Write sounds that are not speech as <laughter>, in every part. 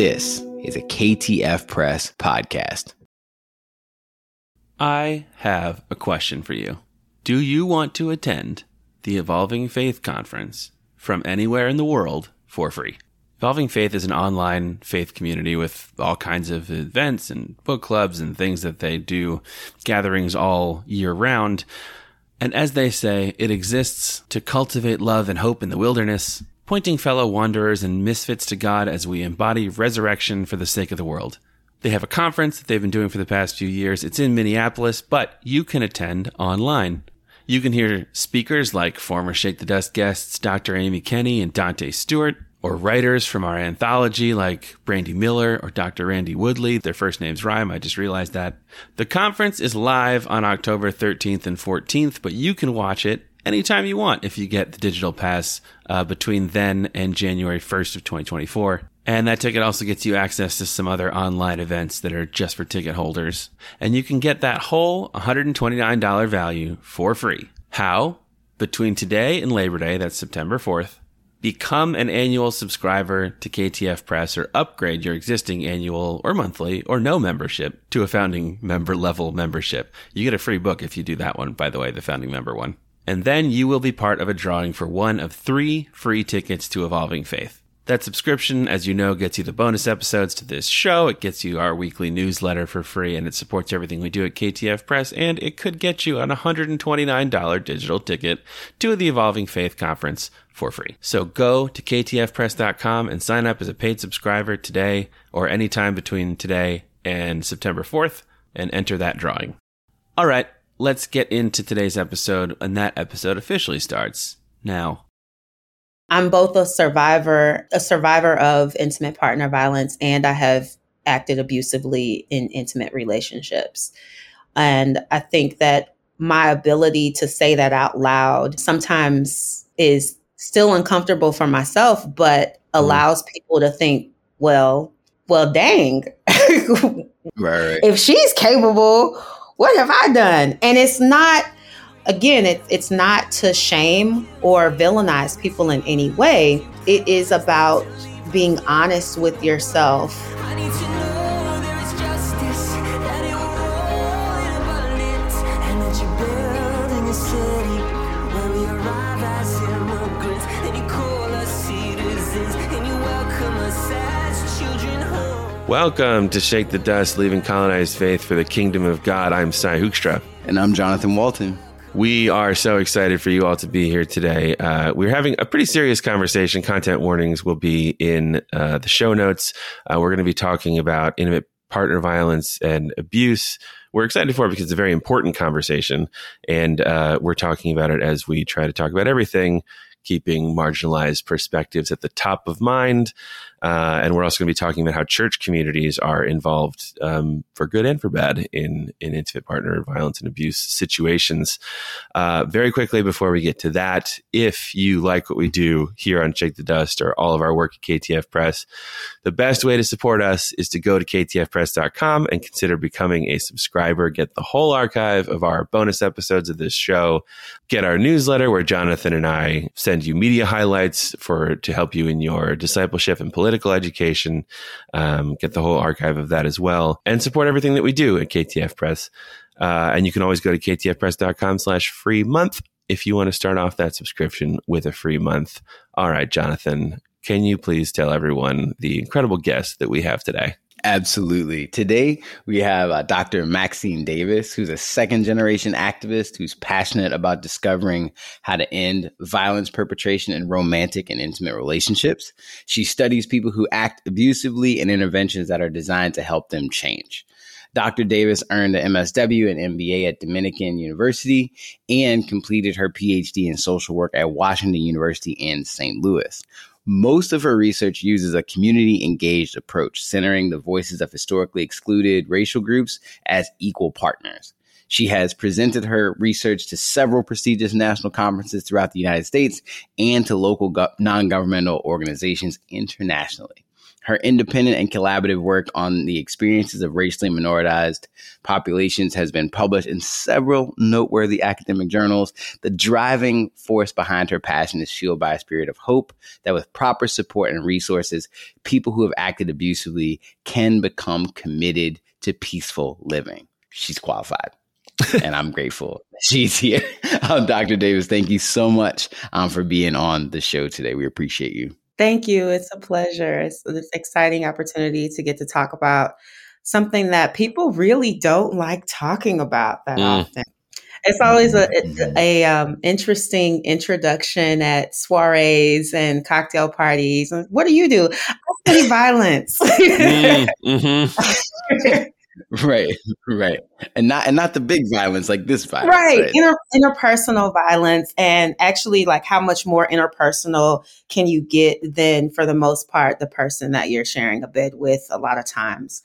This is a KTF Press podcast. I have a question for you. Do you want to attend the Evolving Faith Conference from anywhere in the world for free? Evolving Faith is an online faith community with all kinds of events and book clubs and things that they do, gatherings all year round. And as they say, it exists to cultivate love and hope in the wilderness, pointing fellow wanderers and misfits to God as we embody resurrection for the sake of the world. They have a conference that they've been doing for the past few years. It's in Minneapolis, but you can attend online. You can hear speakers like former Shake the Dust guests Dr. Amy Kenny and Dante Stewart, or writers from our anthology like Brandi Miller or Dr. Randy Woodley. Their first names rhyme. I just realized that. The conference is live on October 13th and 14th, but you can watch it anytime you want if you get the digital pass uh, between then and January 1st of 2024. And that ticket also gets you access to some other online events that are just for ticket holders. And you can get that whole $129 value for free. How? Between today and Labor Day, that's September 4th, become an annual subscriber to KTF Press or upgrade your existing annual or monthly or no membership to a founding member level membership. You get a free book if you do that one, by the way, the founding member one. And then you will be part of a drawing for one of three free tickets to Evolving Faith. That subscription, as you know, gets you the bonus episodes to this show. It gets you our weekly newsletter for free and it supports everything we do at KTF Press. And it could get you an $129 digital ticket to the Evolving Faith Conference for free. So go to ktfpress.com and sign up as a paid subscriber today or anytime between today and September 4th and enter that drawing. All right, let's get into today's episode. And that episode officially starts now. I'm both a survivor, a survivor of intimate partner violence, and I have acted abusively in intimate relationships. And I think that my ability to say that out loud sometimes is still uncomfortable for myself, but mm-hmm. allows people to think, well, well, dang. <laughs> right. If she's capable, what have I done? And it's not again, it, it's not to shame or villainize people in any way. It is about being honest with yourself. Welcome to Shake the Dust, Leaving Colonized Faith for the Kingdom of God. I'm Sy Hoekstra. And I'm Jonathan Walton. We are so excited for you all to be here today. Uh, we're having a pretty serious conversation. Content warnings will be in uh, the show notes. Uh, we're going to be talking about intimate partner violence and abuse. We're excited for it because it's a very important conversation. And uh, we're talking about it as we try to talk about everything keeping marginalized perspectives at the top of mind. Uh, and we're also going to be talking about how church communities are involved um, for good and for bad in, in intimate partner violence and abuse situations. Uh, very quickly before we get to that, if you like what we do here on Shake the Dust or all of our work at KTF Press, the best way to support us is to go to ktfpress.com and consider becoming a subscriber. Get the whole archive of our bonus episodes of this show. Get our newsletter where Jonathan and I send you media highlights for to help you in your discipleship and political political education. Um, get the whole archive of that as well and support everything that we do at KTF Press. Uh, and you can always go to ktfpress.com slash free month if you want to start off that subscription with a free month. All right, Jonathan, can you please tell everyone the incredible guest that we have today? Absolutely. Today, we have uh, Dr. Maxine Davis, who's a second generation activist who's passionate about discovering how to end violence perpetration in romantic and intimate relationships. She studies people who act abusively and interventions that are designed to help them change. Dr. Davis earned an MSW and MBA at Dominican University and completed her PhD in social work at Washington University in St. Louis. Most of her research uses a community engaged approach, centering the voices of historically excluded racial groups as equal partners. She has presented her research to several prestigious national conferences throughout the United States and to local go- non governmental organizations internationally. Her independent and collaborative work on the experiences of racially minoritized populations has been published in several noteworthy academic journals. The driving force behind her passion is fueled by a spirit of hope that, with proper support and resources, people who have acted abusively can become committed to peaceful living. She's qualified. <laughs> and I'm grateful she's here. <laughs> Um, Dr. Davis, thank you so much um, for being on the show today. We appreciate you. Thank you. It's a pleasure. It's an exciting opportunity to get to talk about something that people really don't like talking about that mm. often. It's always a, mm-hmm. a, a um, interesting introduction at soirees and cocktail parties. What do you do? I study violence. mm, mm-hmm. <laughs> <laughs> right right and not and not the big violence like this violence right, right. Inter, interpersonal violence and actually like how much more interpersonal can you get than for the most part the person that you're sharing a bed with a lot of times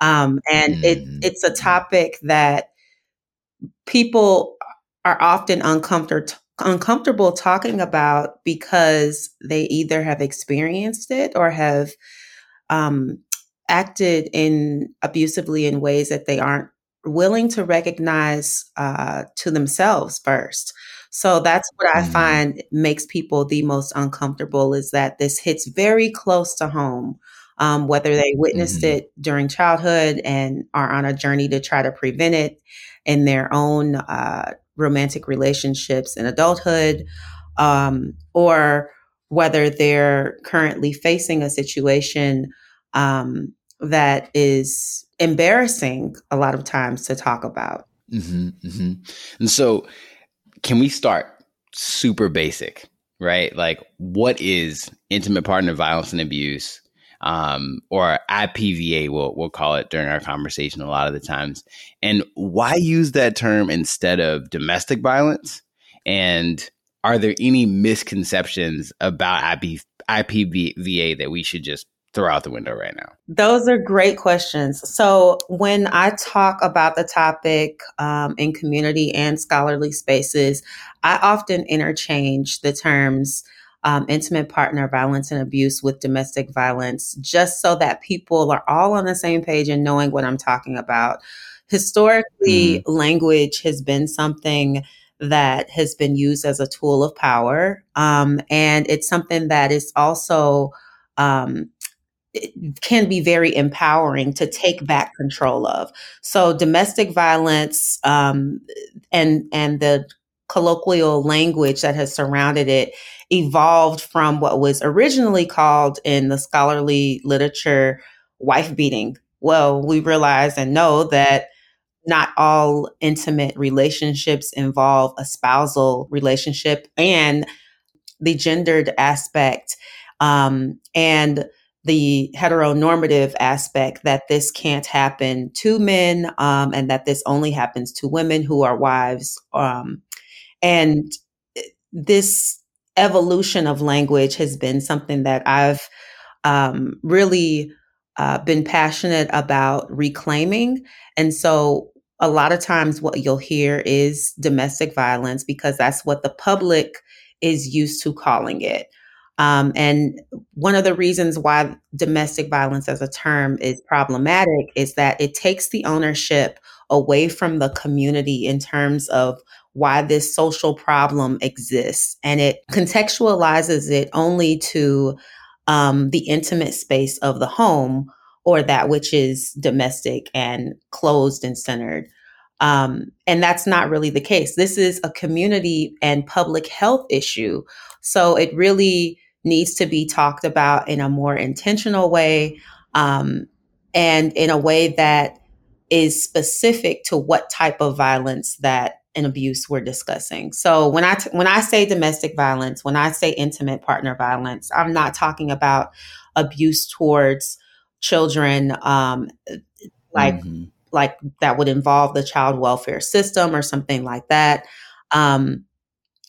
um, and mm. it it's a topic that people are often uncomfortable uncomfortable talking about because they either have experienced it or have um, acted in abusively in ways that they aren't willing to recognize uh, to themselves first. So that's what I mm. find makes people the most uncomfortable is that this hits very close to home. Um, whether they witnessed mm. it during childhood and are on a journey to try to prevent it in their own uh, romantic relationships in adulthood, um, or whether they're currently facing a situation um, that is embarrassing a lot of times to talk about. Mm-hmm, mm-hmm. And so, can we start super basic, right? Like, what is intimate partner violence and abuse? Um, or IPVA, we'll, we'll call it during our conversation a lot of the times. And why use that term instead of domestic violence? And are there any misconceptions about IP, IPVA that we should just throw out the window right now? Those are great questions. So, when I talk about the topic um, in community and scholarly spaces, I often interchange the terms um, intimate partner violence and abuse with domestic violence, just so that people are all on the same page and knowing what I'm talking about. Historically, mm. language has been something that has been used as a tool of power. Um, and it's something that is also um, can be very empowering to take back control of. So domestic violence um, and and the colloquial language that has surrounded it evolved from what was originally called in the scholarly literature wife beating. Well, we realize and know that not all intimate relationships involve a spousal relationship and the gendered aspect um, and the heteronormative aspect that this can't happen to men um, and that this only happens to women who are wives. Um, and eh, this evolution of language has been something that I've um, really uh, been passionate about reclaiming. And so a lot of times what you'll hear is domestic violence because that's what the public is used to calling it. Um, and one of the reasons why domestic violence as a term is problematic is that it takes the ownership away from the community in terms of why this social problem exists. And it contextualizes it only to um, the intimate space of the home or that which is domestic and closed and centered. Um, and that's not really the case. This is a community and public health issue. So it really needs to be talked about in a more intentional way um, and in a way that is specific to what type of violence that and abuse we're discussing. So when I t- when I say domestic violence, when I say intimate partner violence, I'm not talking about abuse towards children um, like mm-hmm. like that would involve the child welfare system or something like that. Um,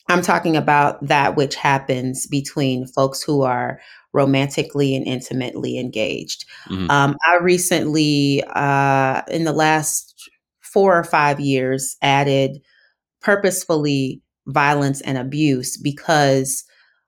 I'm talking about that which happens between folks who are romantically and intimately engaged. Mm-hmm. Um, I recently, uh, in the last four or five years, added purposefully violence and abuse because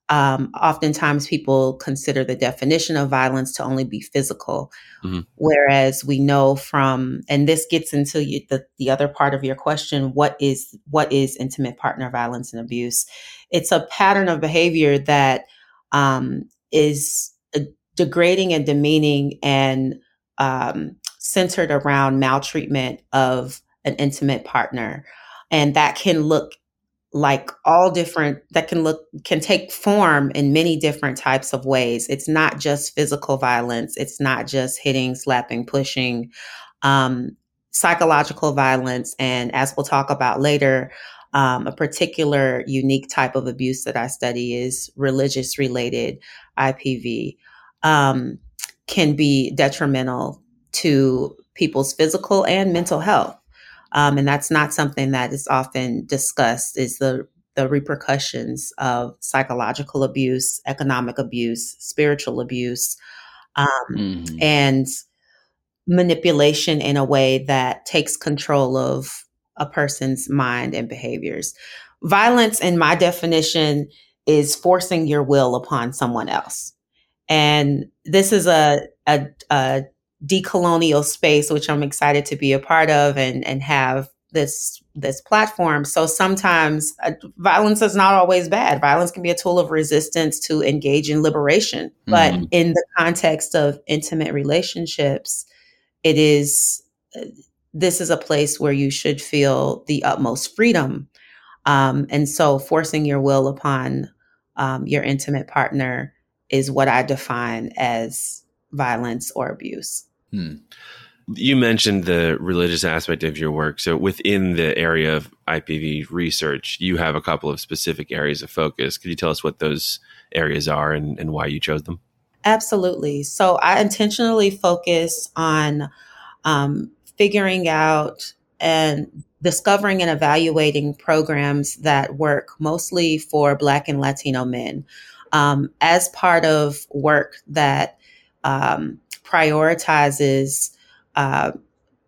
um, oftentimes people consider the definition of violence to only be physical. Mm-hmm. Whereas we know from, and this gets into you, the, the other part of your question, what is, what is intimate partner violence and abuse? It's a pattern of behavior that um, is uh, degrading and demeaning and um, centered around maltreatment of an intimate partner. And that can look like all different that can look can take form in many different types of ways. It's not just physical violence. It's not just hitting slapping pushing um, psychological violence. And as we'll talk about later um, a particular unique type of abuse that i study is religious related ipv um, can be detrimental to people's physical and mental health um, and that's not something that is often discussed is the the repercussions of psychological abuse, economic abuse, spiritual abuse, um, mm-hmm. and manipulation in a way that takes control of a person's mind and behaviors. Violence, in my definition, is forcing your will upon someone else. And this is a, a, a decolonial space, which I'm excited to be a part of and, and have this this platform. So sometimes uh, violence is not always bad. Violence can be a tool of resistance to engage in liberation. Mm-hmm. But in the context of intimate relationships, it is uh, this is a place where you should feel the utmost freedom. Um, and so forcing your will upon um, your intimate partner is what I define as violence or abuse. Hmm. You mentioned the religious aspect of your work. So, within the area of IPV research, you have a couple of specific areas of focus. Could you tell us what those areas are and, and why you chose them? Absolutely. So, I intentionally focus on um, figuring out and discovering and evaluating programs that work mostly for Black and Latino men um, as part of work that um, prioritizes uh,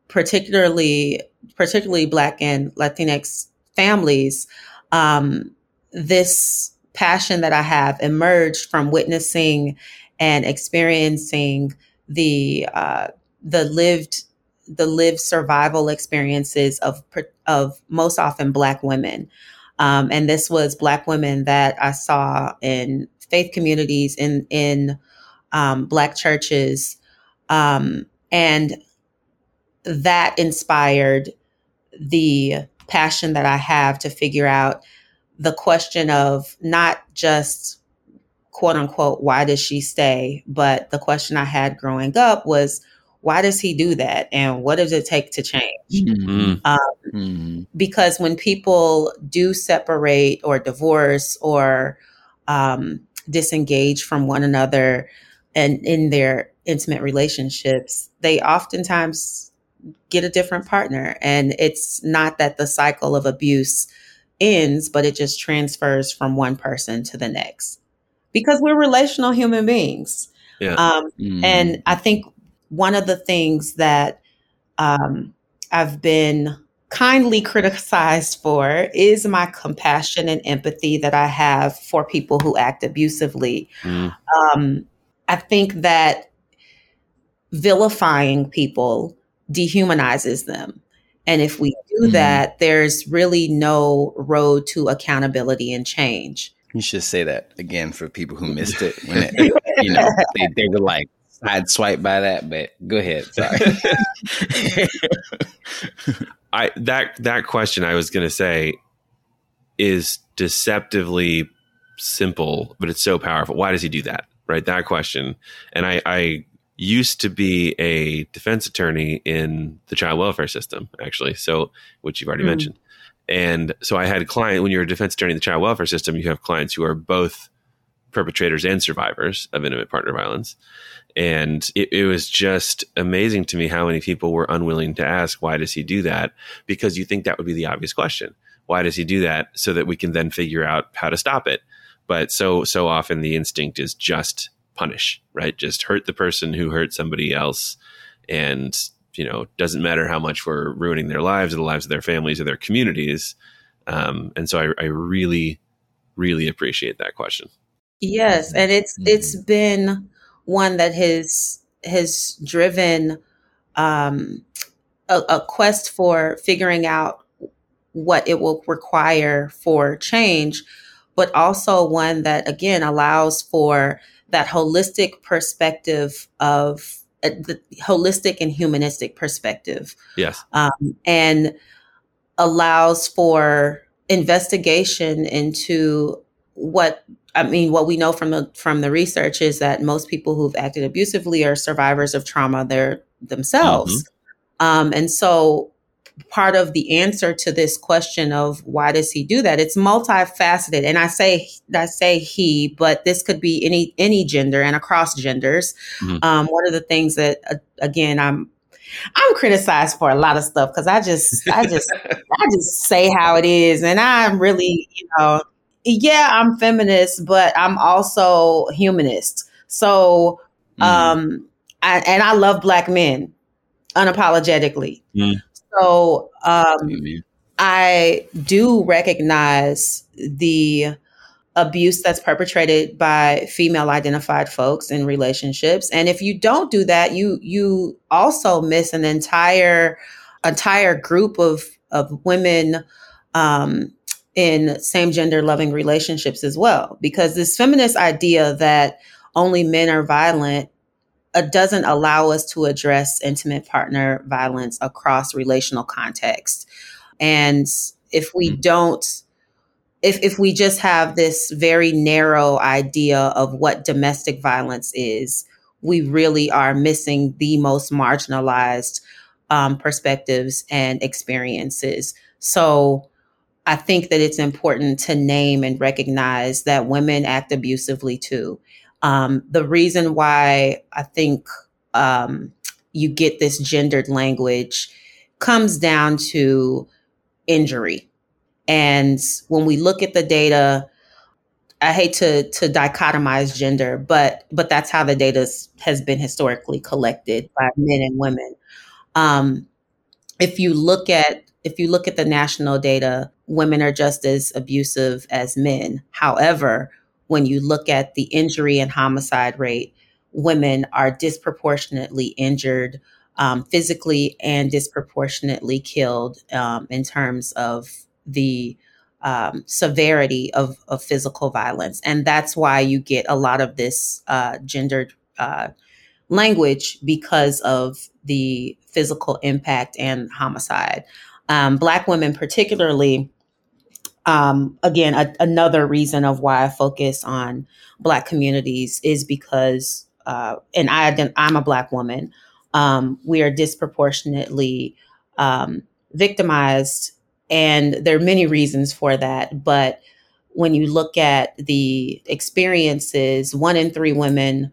particularly particularly Black and Latinx families. Um, this passion that I have emerged from witnessing and experiencing the uh, the lived the lived survival experiences of of most often Black women. Um, and this was Black women that I saw in faith communities in in um, Black churches um, and that inspired the passion that I have to figure out the question of not just quote unquote, why does she stay? But the question I had growing up was, why does he do that? And what does it take to change? Mm-hmm. Um, mm-hmm. Because when people do separate or divorce or um, disengage from one another and in their intimate relationships, they oftentimes get a different partner. And it's not that the cycle of abuse ends, but it just transfers from one person to the next because we're relational human beings. Yeah. Um, mm. And I think one of the things that um, I've been kindly criticized for is my compassion and empathy that I have for people who act abusively. Mm. Um, I think that vilifying people dehumanizes them. And if we do mm-hmm. that, there's really no road to accountability and change. You should say that again for people who <laughs> missed it. When it, you know, they, they were like I'd swipe by that, but go ahead. Sorry. <laughs> I that that question I was going to say is deceptively simple, but it's so powerful. Why does he do that? Right, that question, and I, I used to be a defense attorney in the child welfare system, actually. So, which you've already mm. mentioned. And so I had a client when you're a defense attorney in the child welfare system, you have clients who are both perpetrators and survivors of intimate partner violence. And it, it, was just amazing to me how many people were unwilling to ask, why does he do that? Because you think that would be the obvious question. Why does he do that? So that we can then figure out how to stop it. But so, so often the instinct is just punish, right? Just hurt the person who hurt somebody else. And, you know, doesn't matter how much we're ruining their lives or the lives of their families or their communities. Um, and so I, I really, really appreciate that question. Yes, and it's mm-hmm. it's been one that has has driven um, a, a quest for figuring out what it will require for change, but also one that again allows for that holistic perspective of uh, the holistic and humanistic perspective. Yes. Um, and allows for investigation into what I mean, what we know from the from the research is that most people who've acted abusively are survivors of trauma there themselves. Mm-hmm. Um, and so part of the answer to this question of why does he do that it's multifaceted and i say i say he but this could be any any gender and across genders mm-hmm. um, one of the things that uh, again i'm i'm criticized for a lot of stuff because i just i just <laughs> i just say how it is and i'm really you know yeah i'm feminist but i'm also humanist so mm-hmm. um I, and i love black men unapologetically mm. So um, I do recognize the abuse that's perpetrated by female identified folks in relationships. And if you don't do that you you also miss an entire entire group of of women um, in same gender loving relationships as well. Because this feminist idea that only men are violent doesn't allow us to address intimate partner violence across relational context. And if we mm. don't, if, if we just have this very narrow idea of what domestic violence is, we really are missing the most marginalized um, perspectives and experiences. So I think that it's important to name and recognize that women act abusively too. Um, the reason why I think um, you get this gendered language comes down to injury. And when we look at the data, I hate to to dichotomize gender, but but that's how the data has been historically collected by men and women. Um, if you look at if you look at the national data, women are just as abusive as men. However, when you look at the injury and homicide rate, women are disproportionately injured um, physically and disproportionately killed um, in terms of the um, severity of, of, physical violence. And that's why you get a lot of this uh, gendered uh, language because of the physical impact and homicide. Um, Black women, particularly, um, again, a, another reason of why I focus on Black communities is because, uh, and I, I'm a Black woman. Um, we are disproportionately um, victimized, and there are many reasons for that. But when you look at the experiences, one in three women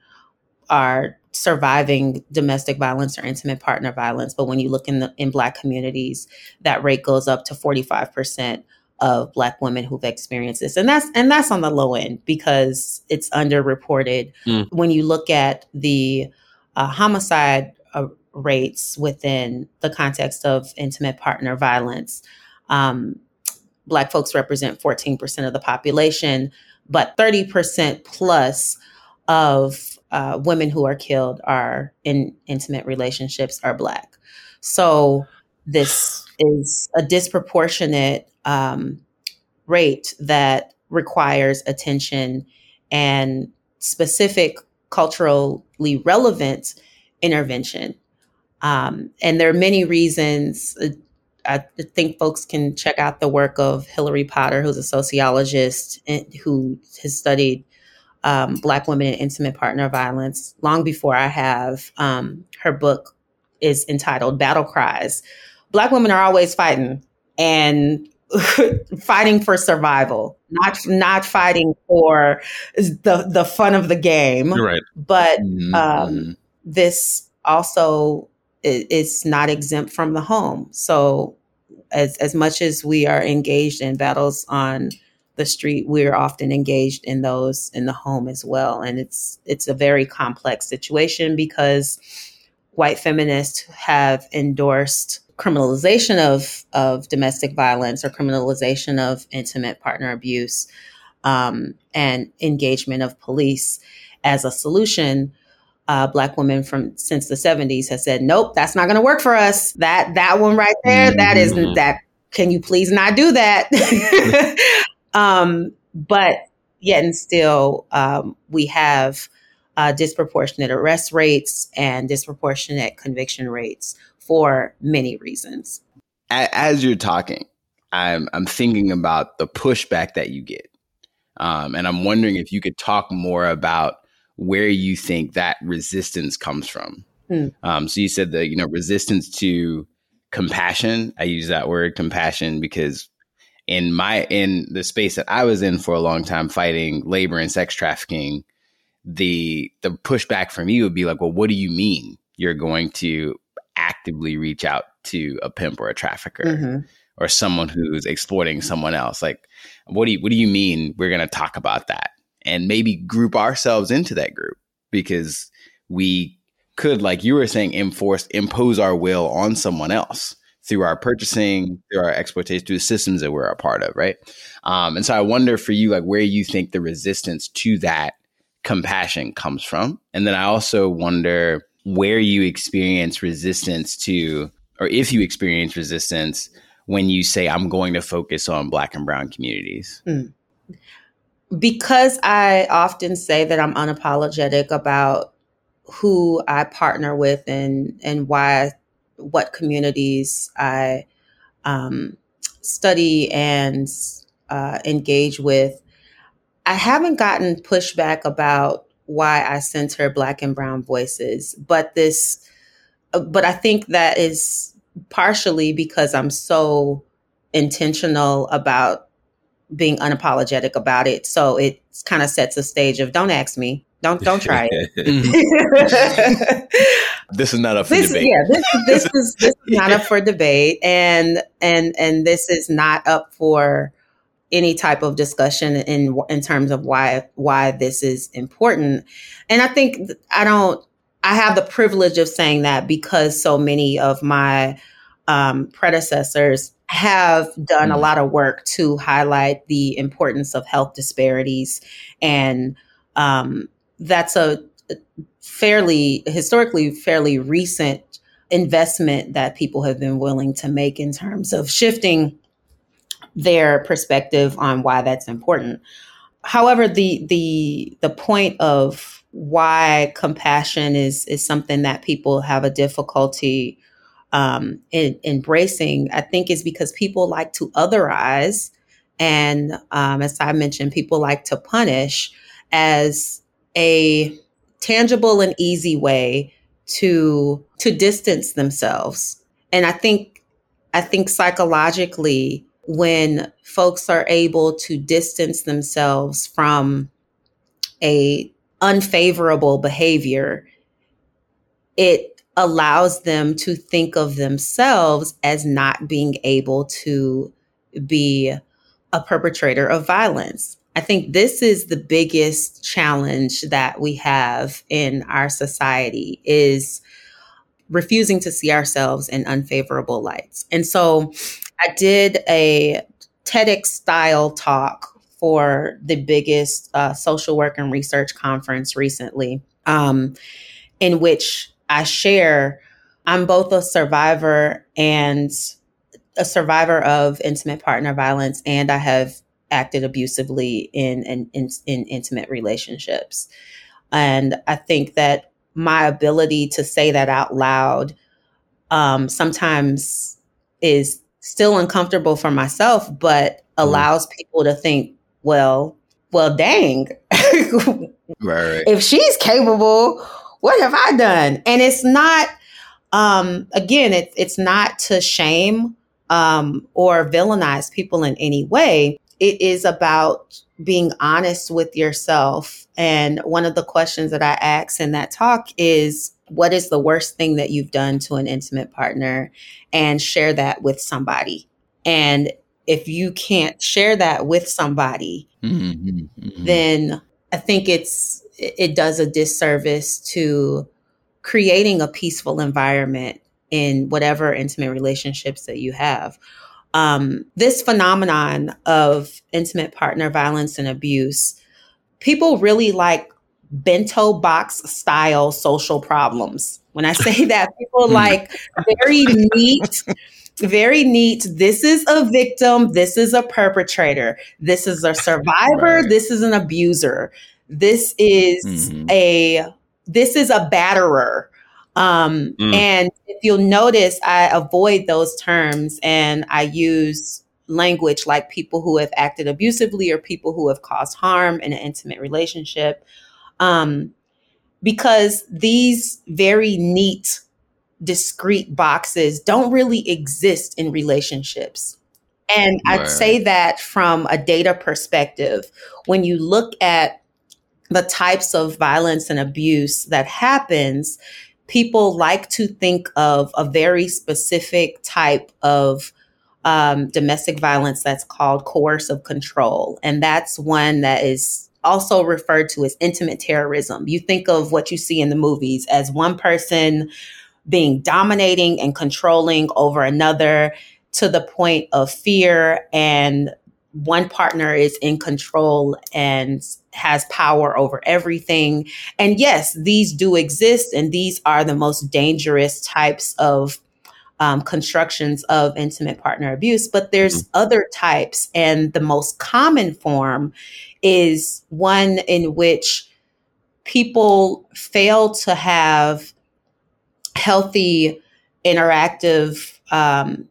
are surviving domestic violence or intimate partner violence. But when you look in the in Black communities, that rate goes up to forty five percent of black women who've experienced this. And that's and that's on the low end because it's underreported. Mm. when you look at the uh, homicide uh, rates within the context of intimate partner violence um, black folks represent 14% of the population but 30% plus of uh, women who are killed are in intimate relationships are black. So this is a disproportionate um, rate that requires attention and specific culturally relevant intervention. Um, and there are many reasons. Uh, I think folks can check out the work of Hillary Potter, who's a sociologist who has studied um, Black women and intimate partner violence long before I have. Um, her book is entitled Battle Cries. Black women are always fighting, and <laughs> fighting for survival, not not fighting for the the fun of the game. right. But mm-hmm. um, this also is, is not exempt from the home. So as as much as we are engaged in battles on the street, we're often engaged in those in the home as well. And it's it's a very complex situation because white feminists have endorsed criminalization of of domestic violence or criminalization of intimate partner abuse um, and engagement of police as a solution, uh, black women from since the 70s has said, nope, that's not going to work for us. That that one right there, mm-hmm. that is mm-hmm. that. Can you please not do that? <laughs> um, but yet and still, um, we have uh, disproportionate arrest rates and disproportionate conviction rates for many reasons. As you're talking, I'm I'm thinking about the pushback that you get, um, and I'm wondering if you could talk more about where you think that resistance comes from. Mm. Um, so you said the you know resistance to compassion. I use that word compassion because in my in the space that I was in for a long time fighting labor and sex trafficking, the the pushback from you would be like, well, what do you mean you're going to actively reach out to a pimp or a trafficker mm-hmm. or someone who's exploiting someone else? Like, what do you what do you mean we're going to talk about that? and maybe group ourselves into that group because we could, like you were saying, enforce, impose our will on someone else through our purchasing, through our exploitation, through the systems that we're a part of, right? Um, and so I wonder for you, like where you think the resistance to that compassion comes from. And then I also wonder where you experience resistance to, or if you experience resistance when you say, I'm going to focus on Black and Brown communities. Mm because I often say that I'm unapologetic about who I partner with and and why what communities I um, study and uh, engage with, I haven't gotten pushback about why I center Black and Brown voices, but this, uh, but I think that is partially because I'm so intentional about being unapologetic about it. So it kind of sets a stage of don't ask me. Don't don't try it. <laughs> <laughs> this is not up for this, debate. Yeah, this, this <laughs> is this is not up for debate, and and and this is not up for any type of discussion in in terms of why why this is important. And I think I don't. I have the privilege of saying that because so many of my um, predecessors have done a mm. lot of work to highlight the importance of health disparities. And um, that's a fairly, historically, fairly recent investment that people have been willing to make in terms of shifting their perspective on why that's important. However, the the the point of why compassion is is something that people have a difficulty um, in, embracing, I think is because people like to otherize. And um, as I mentioned, people like to punish as a tangible and easy way to to distance themselves. And I think I think psychologically when folks are able to distance themselves from a unfavorable behavior, it allows them to think of themselves as not being able to be a perpetrator of violence. I think this is the biggest challenge that we have in our society is refusing to see ourselves in unfavorable lights. And so I did a TEDx style talk for the biggest uh, social work and research conference recently, um, in which I share, I'm both a survivor and a survivor of intimate partner violence, and I have acted abusively in, in, in, in intimate relationships. And I think that my ability to say that out loud um, sometimes is still uncomfortable for myself, but mm-hmm. allows mm. people to think, well, well, dang, <laughs> right, right. if she's capable, what have I done? And it's not, um, again, it, it's not to shame um, or villainize people in any way. It is about being honest with yourself. And one of the questions that I ask in that talk is, what is the worst thing that you've done to an intimate partner? And share that with somebody. And if you can't share that with somebody, mm-hmm, mm-hmm. then I think it's it does a disservice to creating a peaceful environment in whatever intimate relationships that you have. Um, this phenomenon of intimate partner violence and abuse, people really like bento box style social problems. When I say <laughs> that, people hmm. like very neat, very neat. This is a victim. This is a perpetrator. This is a survivor. Right. This is an abuser. This is mm-hmm. a this is a batterer. Um, mm. And if you'll notice, I avoid those terms and I use language like people who have acted abusively or people who have caused harm in an intimate relationship. Um, because these very neat, discrete boxes don't really exist in relationships. And right. I'd say that from a data perspective, when you look at the types of violence and abuse that happens, people like to think of a very specific type of um, domestic violence that's called coercive control. And that's one that is also referred to as intimate terrorism. You think of what you see in the movies as one person being dominating and controlling over another to the point of fear and one partner is in control and has power over everything. And yes, these do exist, and these are the most dangerous types of um, constructions of intimate partner abuse. But there's mm-hmm. other types, and the most common form is one in which people fail to have healthy, interactive um,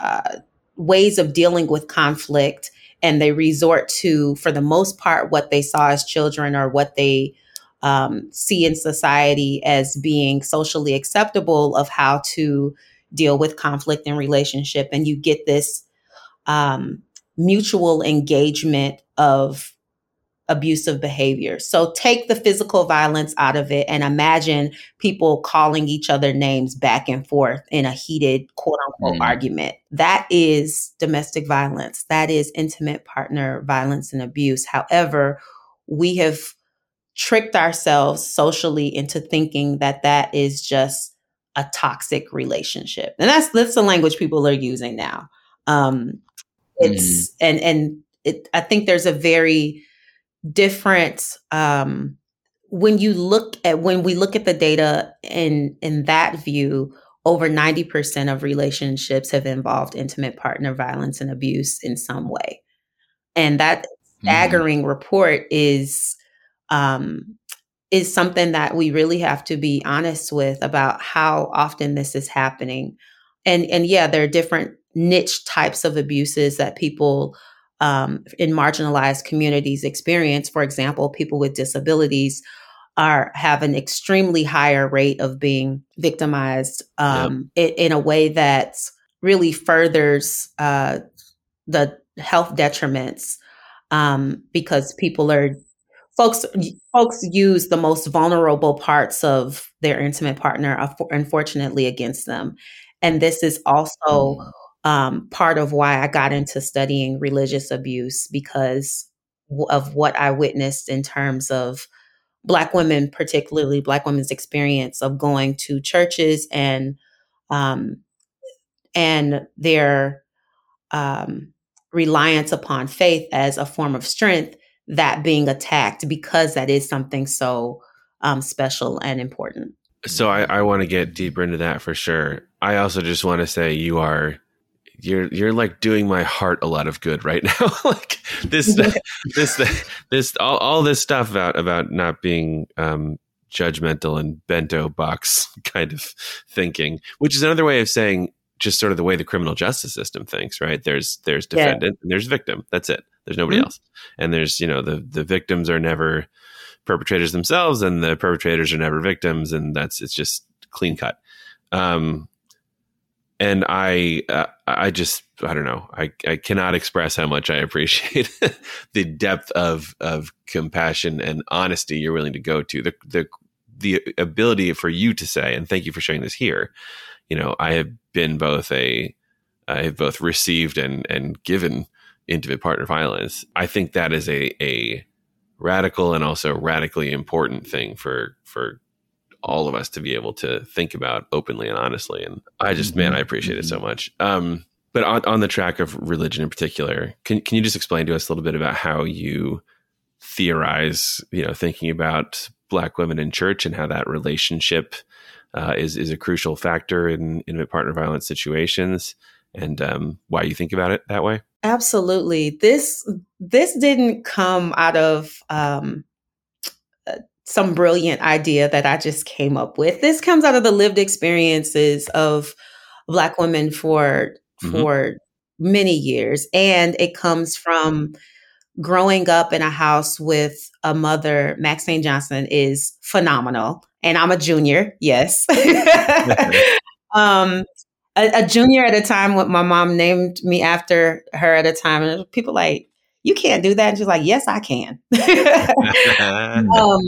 uh, ways of dealing with conflict and they resort to for the most part what they saw as children or what they um, see in society as being socially acceptable of how to deal with conflict in relationship. And you get this um, mutual engagement of abusive behavior. So take the physical violence out of it and imagine people calling each other names back and forth in a heated quote unquote mm. argument. That is domestic violence. That is intimate partner violence and abuse. However, we have tricked ourselves socially into thinking that that is just a toxic relationship. And that's that's the language people are using now. Um it's mm. and and it, I think there's a very different um, when you look at when we look at the data in in that view over 90% of relationships have involved intimate partner violence and abuse in some way and that mm-hmm. staggering mm-hmm. report is um, is something that we really have to be honest with about how often this is happening and and yeah there are different niche types of abuses that people um, in marginalized communities experience. For example, people with disabilities are have an extremely higher rate of being victimized um, yep. in, in, a way that really furthers uh, the health detriments um, because people are folks folks use the most vulnerable parts of their intimate partner unfortunately against them and this is also um, part of why I got into studying religious abuse because of what I witnessed in terms of Black women, particularly Black women's experience of going to churches and um, and their um, reliance upon faith as a form of strength that being attacked because that is something so um, special and important. So I, I want to get deeper into that for sure. I also just want to say you are you're you're like doing my heart a lot of good right <laughs> now. Like this <laughs> this this all, all this stuff about about not being um judgmental and bento box <laughs> kind of thinking which is another way of saying just sort of the way the criminal justice system thinks right? There's there's defendant yeah. and there's victim. That's it. There's nobody mm-hmm. else. And there's you know the the victims are never perpetrators themselves and the perpetrators are never victims and that's it's just clean cut. Um and I, uh, I just, I don't know, I, I cannot express how much I appreciate <laughs> the depth of of compassion and honesty you're willing to go to the the the ability for you to say, and thank you for sharing this here. You know, I have been both a, I have both received and and given intimate partner violence. I think that is a a radical and also radically important thing for for all of us to be able to think about openly and honestly. And I just, mm-hmm. man, I appreciate it so mm-hmm. much. Um, But on, on the track of religion in particular, can can you just explain to us a little bit about how you theorize, you know, thinking about black women in church and how that relationship uh, is is a crucial factor in intimate partner violence situations, and um, why you think about it that way? Absolutely. This this didn't come out of um, some brilliant idea that I just came up with. This comes out of the lived experiences of Black women for mm-hmm. for many years, and it comes from growing up in a house with a mother. Maxine Johnson is phenomenal, and I'm a junior. Yes. <laughs> <laughs> um, a, a, junior at a time when my mom named me after her at a time and people like you can't do that and she's like yes i can <laughs> um,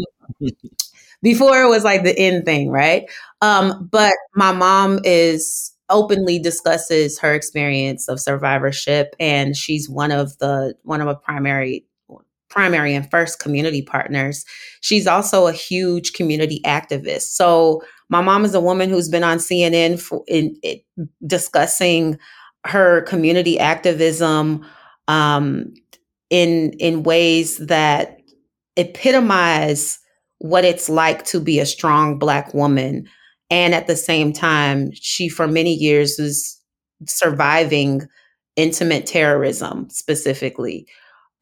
before it was like the end thing right? Um, but my mom is openly discusses her experience of survivorship and she's one of the one of a primary primary and first community partners. She's also a huge community activist. So my mom is a woman who's been on CNN for, in, in discussing her community activism um, in in ways that epitomize what it's like to be a strong black woman and at the same time she for many years was surviving intimate terrorism specifically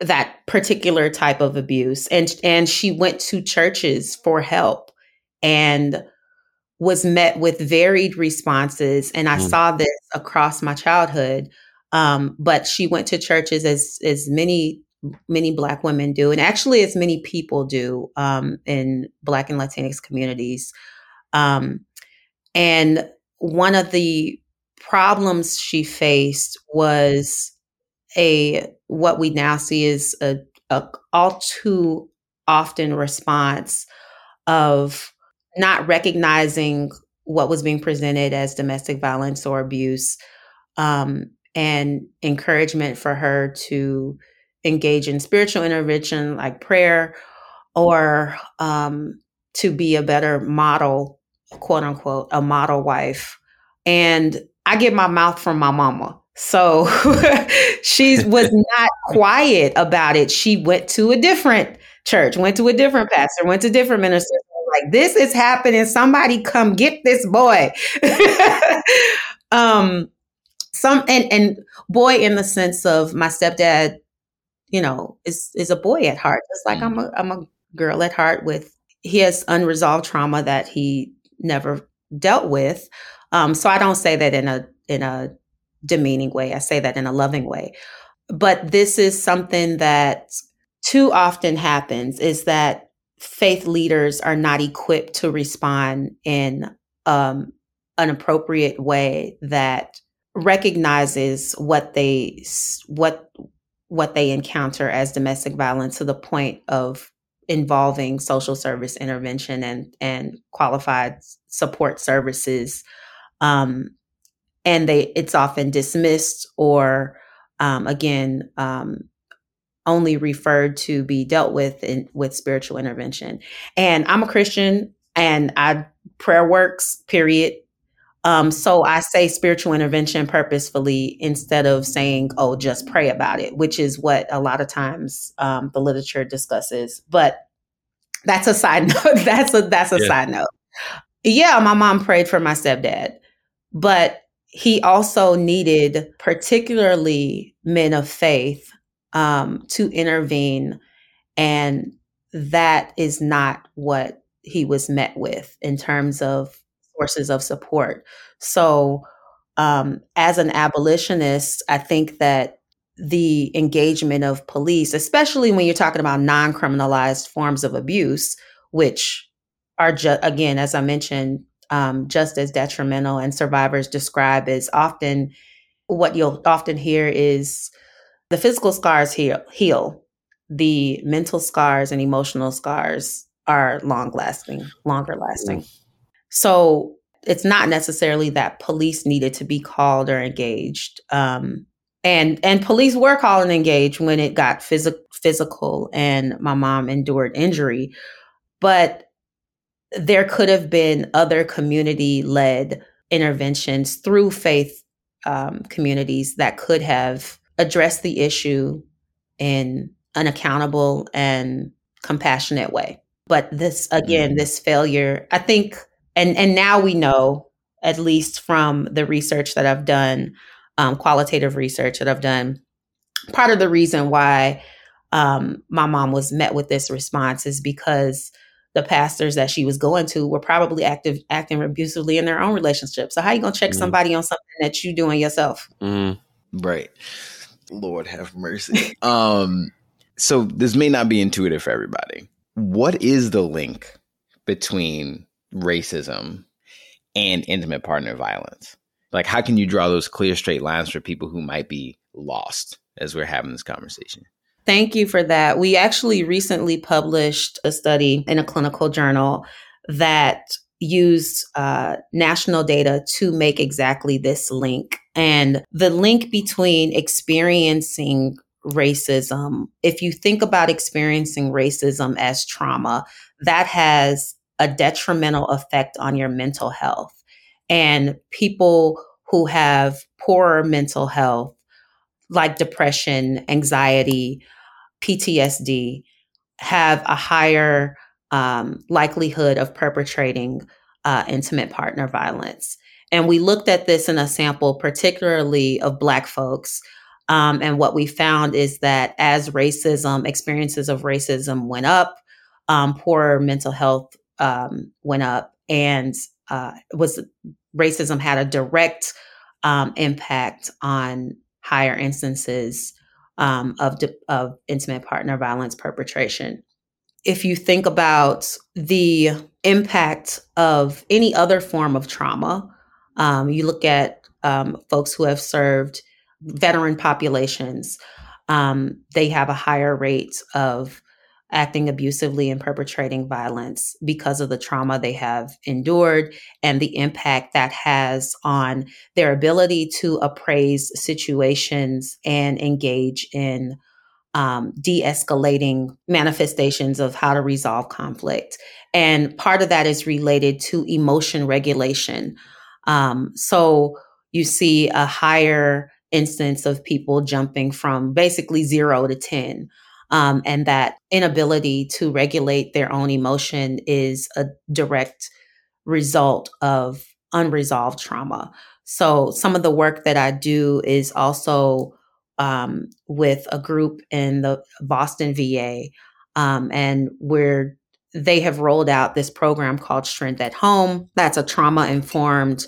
that particular type of abuse and and she went to churches for help and was met with varied responses. And I mm. saw this across my childhood. Um, but she went to churches as as many many black women do and actually as many people do um, in black and latinx communities. Um, and one of the problems she faced was a what we now see is a, a all too often response of not recognizing what was being presented as domestic violence or abuse um, and encouragement for her to engage in spiritual intervention like prayer or um, to be a better model quote unquote a model wife and i get my mouth from my mama so <laughs> she was <laughs> not quiet about it she went to a different church went to a different pastor went to different ministers like this is happening. Somebody come get this boy. <laughs> um, some and and boy in the sense of my stepdad, you know, is is a boy at heart. Just like mm-hmm. I'm a I'm a girl at heart with he has unresolved trauma that he never dealt with. Um, so I don't say that in a in a demeaning way. I say that in a loving way. But this is something that too often happens is that faith leaders are not equipped to respond in um, an appropriate way that recognizes what they what what they encounter as domestic violence to the point of involving social service intervention and and qualified support services um, and they it's often dismissed or um, again um, only referred to be dealt with in with spiritual intervention. And I'm a Christian and I prayer works, period. Um, so I say spiritual intervention purposefully instead of saying, oh, just pray about it, which is what a lot of times um, the literature discusses. But that's a side <laughs> note. that's a that's a yeah. side note. Yeah, my mom prayed for my stepdad, but he also needed particularly men of faith um, to intervene. And that is not what he was met with in terms of sources of support. So, um, as an abolitionist, I think that the engagement of police, especially when you're talking about non criminalized forms of abuse, which are again, as I mentioned, um, just as detrimental, and survivors describe as often what you'll often hear is the physical scars heal, heal. The mental scars and emotional scars are long lasting, longer lasting. Mm. So it's not necessarily that police needed to be called or engaged. Um, and and police were called and engaged when it got phys- physical and my mom endured injury. But there could have been other community led interventions through faith um, communities that could have addressed the issue in an accountable and compassionate way. But this again, mm-hmm. this failure, I think, and and now we know, at least from the research that I've done, um, qualitative research that I've done, part of the reason why um, my mom was met with this response is because the pastors that she was going to were probably active acting abusively in their own relationship. So how you gonna check mm. somebody on something that you doing yourself? Mm. Right. Lord have mercy. um, so this may not be intuitive for everybody. What is the link between racism and intimate partner violence? Like, how can you draw those clear, straight lines for people who might be lost as we're having this conversation? Thank you for that. We actually recently published a study in a clinical journal that used uh, national data to make exactly this link. And the link between experiencing racism, if you think about experiencing racism as trauma, that has a detrimental effect on your mental health. And people who have poorer mental health, like depression, anxiety, PTSD have a higher um, likelihood of perpetrating uh, intimate partner violence. And we looked at this in a sample, particularly of Black folks. Um, and what we found is that as racism, experiences of racism went up, um, poor mental health um, went up, and uh, was racism had a direct um, impact on higher instances um, of, of intimate partner violence perpetration. If you think about the impact of any other form of trauma, um, you look at um, folks who have served veteran populations, um, they have a higher rate of acting abusively and perpetrating violence because of the trauma they have endured and the impact that has on their ability to appraise situations and engage in um, de escalating manifestations of how to resolve conflict. And part of that is related to emotion regulation. Um, so you see a higher instance of people jumping from basically zero to 10 um, and that inability to regulate their own emotion is a direct result of unresolved trauma. So, some of the work that I do is also um, with a group in the Boston VA, um, and where they have rolled out this program called Strength at Home. That's a trauma informed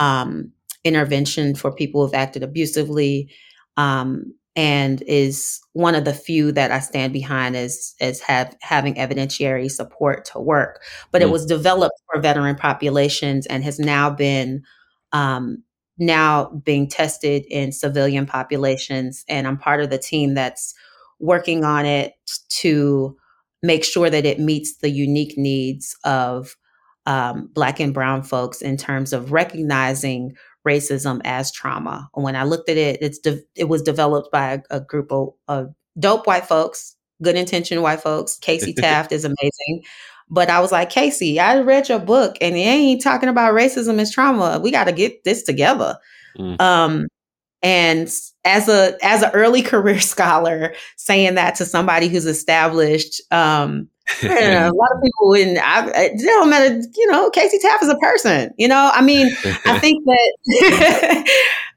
um, intervention for people who've acted abusively. Um, and is one of the few that I stand behind as as have having evidentiary support to work. But mm. it was developed for veteran populations and has now been um, now being tested in civilian populations. And I'm part of the team that's working on it to make sure that it meets the unique needs of um, Black and Brown folks in terms of recognizing racism as trauma. When I looked at it, it's de- it was developed by a, a group of, of dope white folks, good intentioned white folks. Casey <laughs> Taft is amazing. But I was like, Casey, I read your book and it ain't talking about racism as trauma. We got to get this together. Mm. Um, and as a as an early career <laughs> scholar, saying that to somebody who's established, um, <laughs> a lot of people in I, it don't matter, you know, Casey Taft is a person. You know, I mean, I <laughs> think that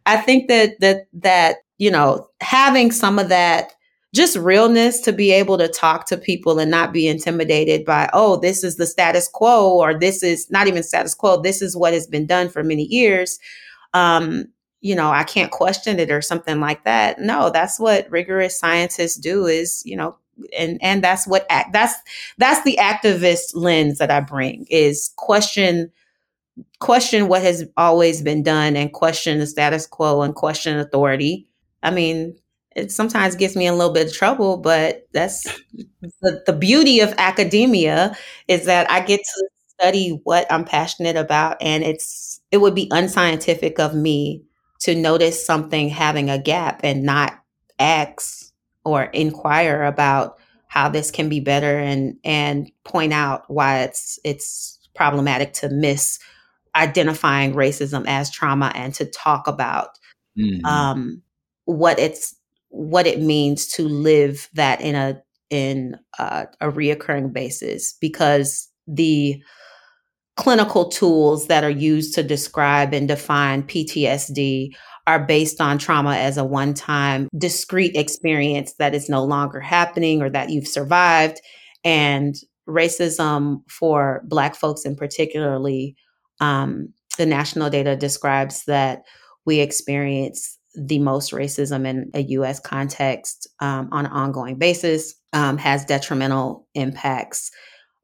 I think that that that you know having some of that just realness to be able to talk to people and not be intimidated by oh this is the status quo or this is not even status quo this is what has been done for many years um, you know i can't question it or something like that no that's what rigorous scientists do is you know and and that's what act that's that's the activist lens that I bring is question question what has always been done and question the status quo and question authority. I mean, it sometimes gets me in a little bit of trouble, but that's the, the beauty of academia is that I get to study what I'm passionate about and it's it would be unscientific of me to notice something having a gap and not ask or inquire about how this can be better and and point out why it's it's problematic to miss identifying racism as trauma and to talk about mm-hmm. um, what it's what it means to live that in a in a, a reoccurring basis because the clinical tools that are used to describe and define PTSD are based on trauma as a one time discrete experience that is no longer happening or that you've survived. And racism for Black folks in particularly, um, the national data describes that we experience the most racism in a US context um, on an ongoing basis, um, has detrimental impacts,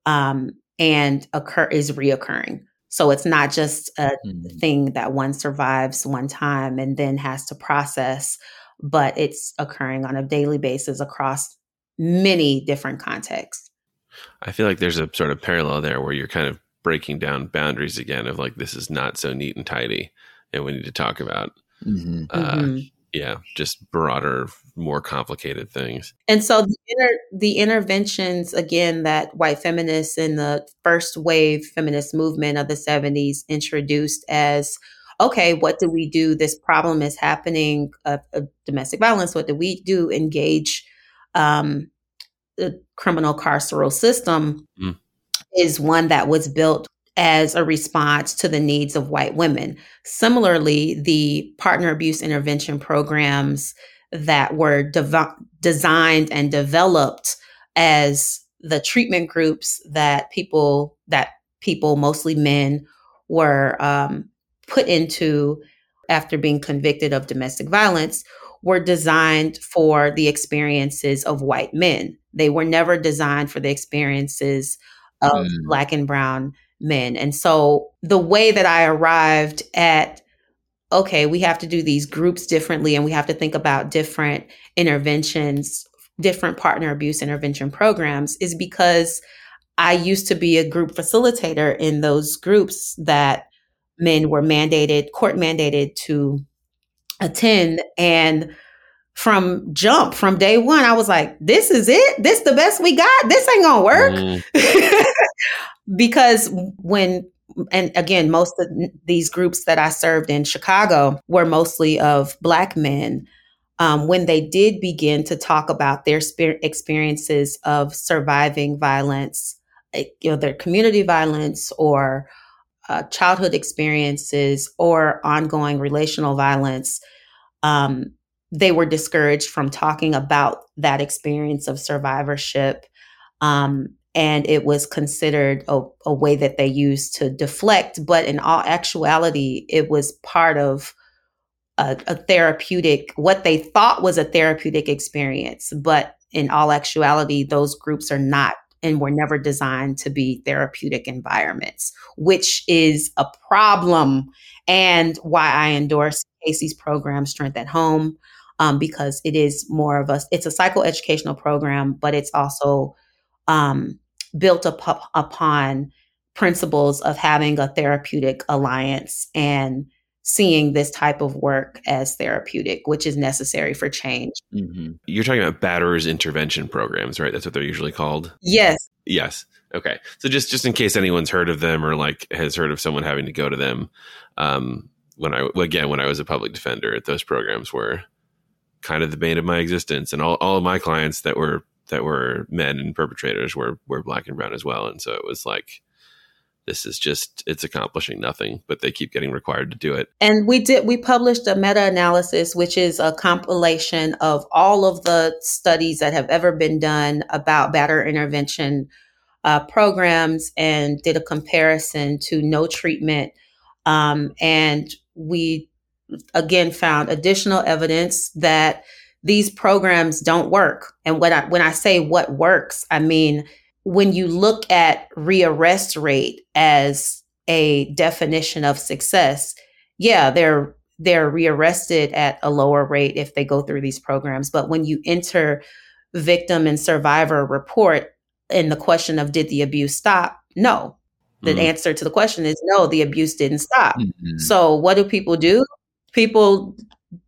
um, and occur is reoccurring. So it's not just a mm-hmm. thing that one survives one time and then has to process, but it's occurring on a daily basis across many different contexts. I feel like there's a sort of parallel there where you're kind of breaking down boundaries again of like this is not so neat and tidy and we need to talk about mm-hmm. Uh, mm-hmm. Yeah just broader more complicated things. And so the, inter- the interventions again that white feminists in the first wave feminist movement of the 70s introduced as okay what do we do? This problem is happening of, of domestic violence. What do we do? Engage um, the criminal carceral system mm. is one that was built as a response to the needs of white women. Similarly, the partner abuse intervention programs that were dev- designed and developed as the treatment groups that people that people mostly men were um, put into after being convicted of domestic violence were designed for the experiences of white men. They were never designed for the experiences of mm. black and brown men. And so the way that I arrived at okay, we have to do these groups differently and we have to think about different interventions, different partner abuse intervention programs is because I used to be a group facilitator in those groups that men were mandated, court mandated to attend. And from jump, from day one, I was like, this is it? This the best we got? This ain't gonna work. Mm. <laughs> because when and again most of these groups that i served in chicago were mostly of black men um, when they did begin to talk about their experiences of surviving violence you know their community violence or uh, childhood experiences or ongoing relational violence um, they were discouraged from talking about that experience of survivorship um, and it was considered a, a, way that they used to deflect but in all actuality it was part of a, a, therapeutic what they thought was a therapeutic experience but in all actuality those groups are not and were never designed to be therapeutic environments which is a problem and why i endorse casey's program strength at home um, because it is more of a it's a psychoeducational program but it's also um, built up, upon principles of having a therapeutic alliance and seeing this type of work as therapeutic, which is necessary for change. Mm-hmm. You're talking about batterers intervention programs, right? That's what they're usually called. Yes. Yes. Okay. So just just in case anyone's heard of them or like has heard of someone having to go to them, um, when I again when I was a public defender, those programs were kind of the bane of my existence, and all all of my clients that were that were men and perpetrators were were black and brown as well, and so it was like this is just it's accomplishing nothing but they keep getting required to do it. And we did we published a meta-analysis which is a compilation of all of the studies that have ever been done about batter intervention uh, programs and did a comparison to no treatment. Um, and we again found additional evidence that these programs don't work. And when I when I say what works, I mean when you look at rearrest rate as a definition of success, yeah, they're they're rearrested at a lower rate if they go through these programs. But when you enter victim and survivor report and the question of did the abuse stop? No. The mm-hmm. answer to the question is no, the abuse didn't stop. Mm-hmm. So what do people do? People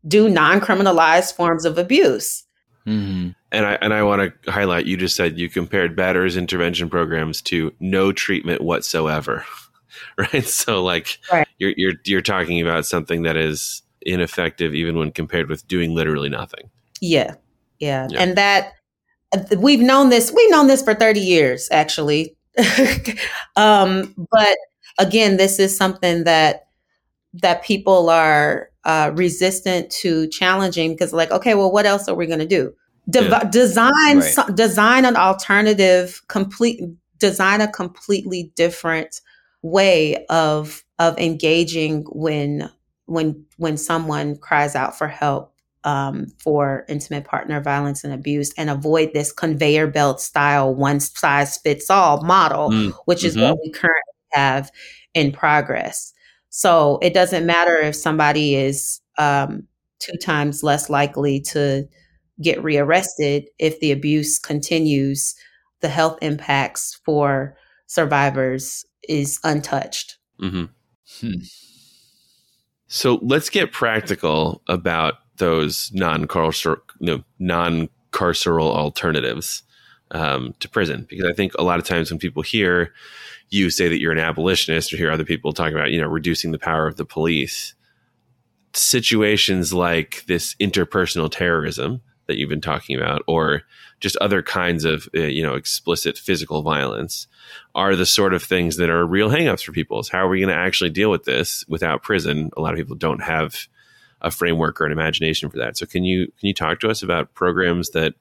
do non-criminalized forms of abuse. Mm-hmm. And I and I want to highlight. You just said you compared batterers intervention programs to no treatment whatsoever, <laughs> right? So like right. you're you're you're talking about something that is ineffective even when compared with doing literally nothing. Yeah. Yeah. yeah. And that we've known this, we've known this for 30 years, actually. <laughs> um, but again, this is something that that people are uh, resistant to challenging because, like, okay, well, what else are we going to do? De- yeah. Design right. so, design an alternative, complete design a completely different way of of engaging when when when someone cries out for help um, for intimate partner violence and abuse and avoid this conveyor belt style one size fits all model mm. which is mm-hmm. what we currently have in progress so it doesn't matter if somebody is um, two times less likely to get rearrested if the abuse continues the health impacts for survivors is untouched mm-hmm. hmm. So let's get practical about those non-carceral, you know, non-carceral alternatives um, to prison, because I think a lot of times when people hear you say that you're an abolitionist, or hear other people talking about, you know, reducing the power of the police, situations like this interpersonal terrorism that you've been talking about, or just other kinds of, uh, you know, explicit physical violence are the sort of things that are real hangups for people. Is how are we going to actually deal with this without prison? A lot of people don't have a framework or an imagination for that. So can you can you talk to us about programs that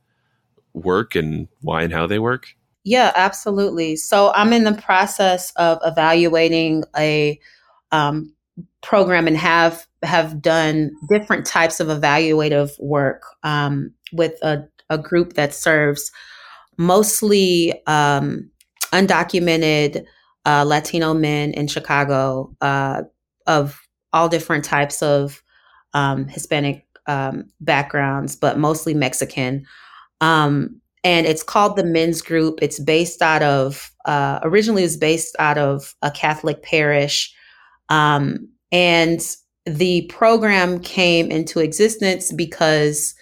work and why and how they work? Yeah, absolutely. So I'm in the process of evaluating a um, program and have have done different types of evaluative work um, with a, a group that serves mostly um, undocumented uh, Latino men in Chicago uh, of all different types of um, Hispanic um, backgrounds, but mostly Mexican. Um, and it's called the Men's Group. It's based out of, uh, originally, it was based out of a Catholic parish. Um, and the program came into existence because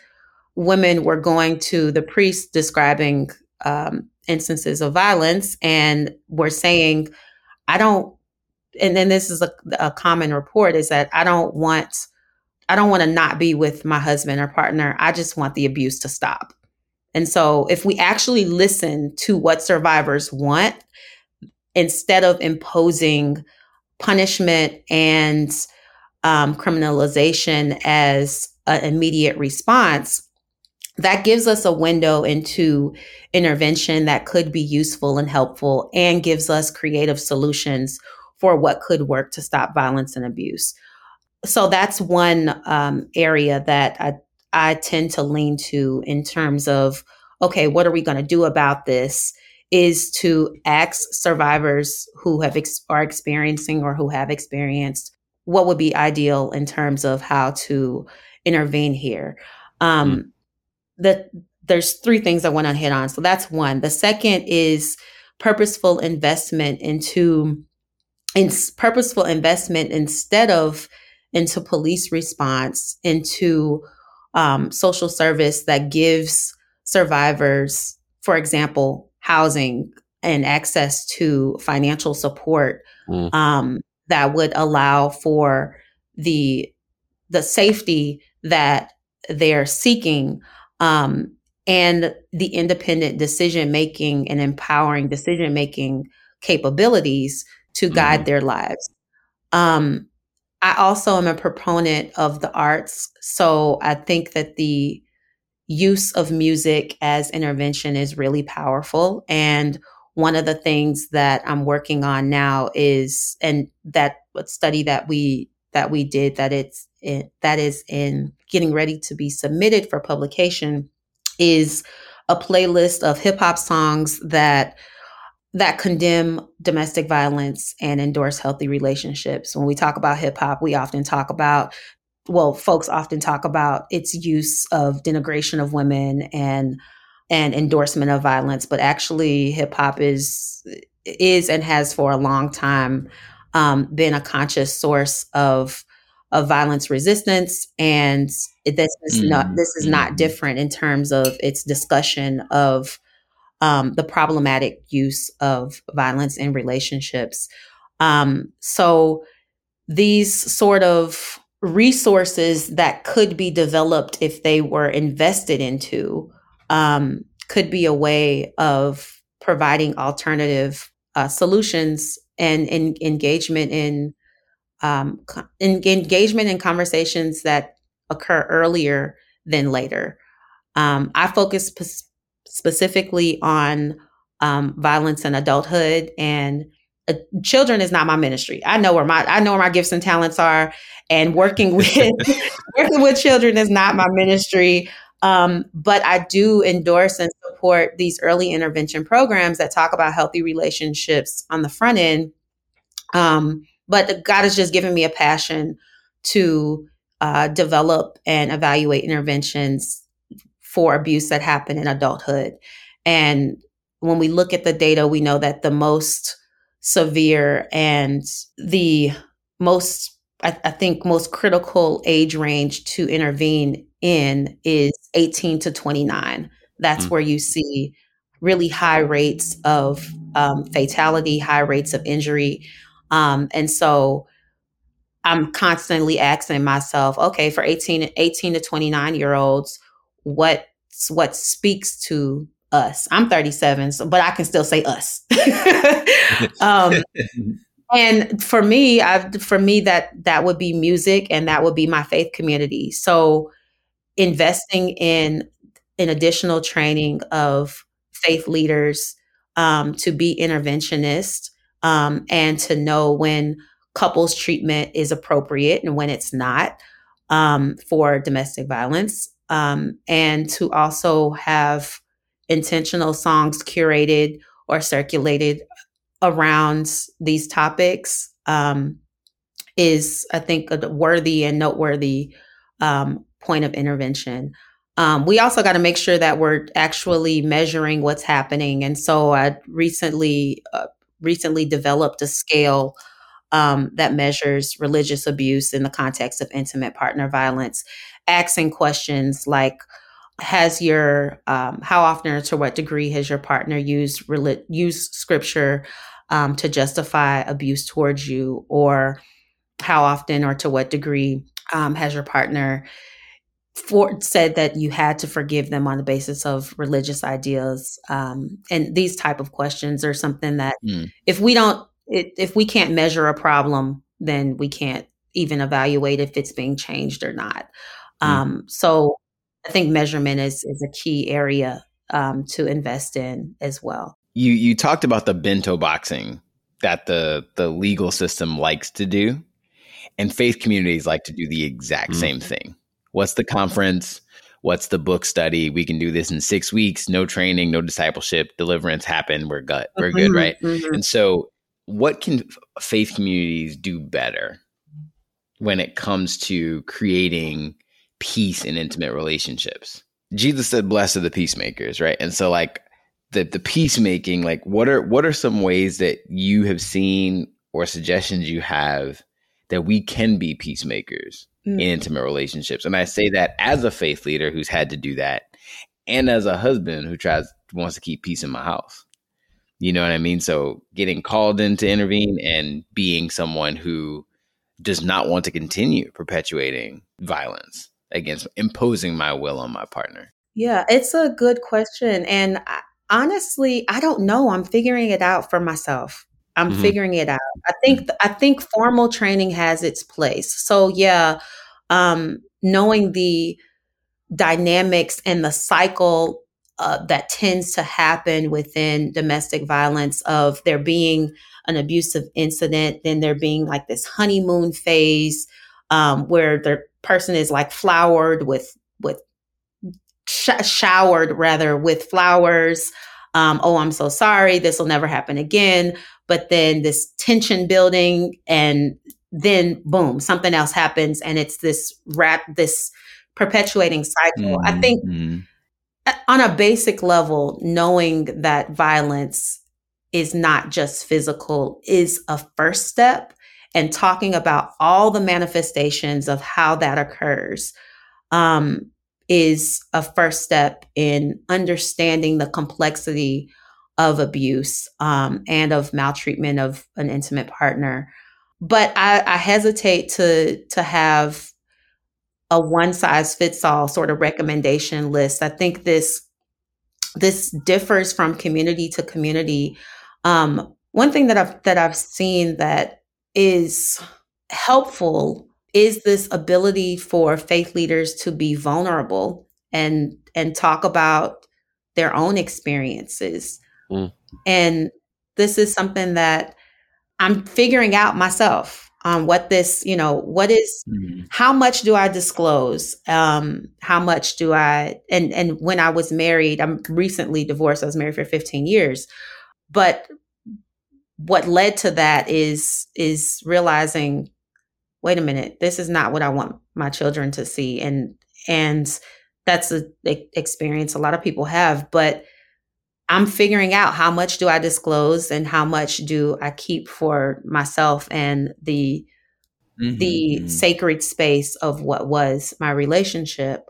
women were going to the priest describing um, instances of violence and were saying, I don't, and then this is a, a common report is that I don't want, I don't want to not be with my husband or partner. I just want the abuse to stop. And so if we actually listen to what survivors want, instead of imposing punishment and um, criminalization as an immediate response, that gives us a window into intervention that could be useful and helpful and gives us creative solutions for what could work to stop violence and abuse. So that's one um, area that I, I tend to lean to in terms of okay, what are we going to do about this? Is to ask survivors who have ex- are experiencing or who have experienced what would be ideal in terms of how to intervene here. Um, mm the there's three things I want to hit on. So that's one. The second is purposeful investment into in purposeful investment instead of into police response, into um, social service that gives survivors, for example, housing and access to financial support mm. um, that would allow for the the safety that they're seeking um, and the independent decision making and empowering decision making capabilities to guide mm-hmm. their lives. Um, I also am a proponent of the arts. So I think that the use of music as intervention is really powerful. And one of the things that I'm working on now is, and that study that we that we did that it's it, that is in getting ready to be submitted for publication is a playlist of hip hop songs that that condemn domestic violence and endorse healthy relationships. When we talk about hip hop, we often talk about well, folks often talk about its use of denigration of women and and endorsement of violence, but actually hip hop is is and has for a long time um, been a conscious source of of violence resistance and this is mm not this is not mm-hmm. different in terms of its discussion of um, the problematic use of violence in relationships um, so these sort of resources that could be developed if they were invested into um, could be a way of providing alternative uh, solutions and, and, engagement in, um, in engagement in conversations that occur earlier than later. Um, I focus p- specifically on um, violence in adulthood and uh, children is not my ministry. I know where my I know where my gifts and talents are, and working <laughs> with working with children is not my ministry. Um, but I do endorse and support these early intervention programs that talk about healthy relationships on the front end. Um, but God has just given me a passion to uh, develop and evaluate interventions for abuse that happen in adulthood. And when we look at the data, we know that the most severe and the most, I, I think, most critical age range to intervene in is 18 to 29. That's mm. where you see really high rates of um, fatality, high rates of injury. Um, and so I'm constantly asking myself, okay, for 18, 18 to 29 year olds, what what speaks to us. I'm 37, so, but I can still say us. <laughs> <laughs> um, and for me, I for me that that would be music, and that would be my faith community. So investing in an additional training of faith leaders um, to be interventionist um, and to know when couples treatment is appropriate and when it's not um, for domestic violence um, and to also have intentional songs curated or circulated around these topics um, is, I think, a worthy and noteworthy um, point of intervention. Um, we also got to make sure that we're actually measuring what's happening. And so I recently uh, recently developed a scale um, that measures religious abuse in the context of intimate partner violence, asking questions like, has your um, how often or to what degree has your partner used rel- used scripture um, to justify abuse towards you? Or how often or to what degree um, has your partner for, said that you had to forgive them on the basis of religious ideas? Um, and these type of questions are something that mm. if we don't it, if we can't measure a problem then we can't even evaluate if it's being changed or not mm. so I think measurement is is a key area um, to invest in as well. You you talked about the bento boxing that the the legal system likes to do, and faith communities like to do the exact mm-hmm. same thing. What's the conference? What's the book study? We can do this in six weeks. No training, no discipleship. Deliverance happen. We're gut. We're mm-hmm, good, right? Mm-hmm. And so, what can faith communities do better when it comes to creating peace in intimate relationships. Jesus said, "Blessed are the peacemakers," right? And so, like the the peacemaking, like what are what are some ways that you have seen or suggestions you have that we can be peacemakers mm. in intimate relationships? And I say that as a faith leader who's had to do that, and as a husband who tries wants to keep peace in my house. You know what I mean? So getting called in to intervene and being someone who does not want to continue perpetuating violence against imposing my will on my partner? Yeah, it's a good question. And I, honestly, I don't know. I'm figuring it out for myself. I'm mm-hmm. figuring it out. I think I think formal training has its place. So yeah, um, knowing the dynamics and the cycle uh, that tends to happen within domestic violence of there being an abusive incident, then there being like this honeymoon phase um, where the person is like flowered with with sh- showered rather with flowers. Um, oh, I'm so sorry. This will never happen again. But then this tension building, and then boom, something else happens, and it's this rat this perpetuating cycle. Mm-hmm. I think mm-hmm. on a basic level, knowing that violence is not just physical is a first step and talking about all the manifestations of how that occurs um, is a first step in understanding the complexity of abuse um, and of maltreatment of an intimate partner. but I, I hesitate to to have a one size fits all sort of recommendation list. I think this this differs from community to community. Um, one thing that I've that I've seen that is helpful is this ability for faith leaders to be vulnerable and and talk about their own experiences. Mm. And this is something that I'm figuring out myself on what this, you know, what is, mm-hmm. how much do I disclose? Um, how much do I, and, and when I was married, I'm recently divorced. I was married for 15 years, but what led to that is, is realizing, wait a minute, this is not what I want my children to see. And, and that's the experience a lot of people have, but I'm figuring out how much do I disclose and how much do I keep for myself and the mm-hmm, the mm-hmm. sacred space of what was my relationship.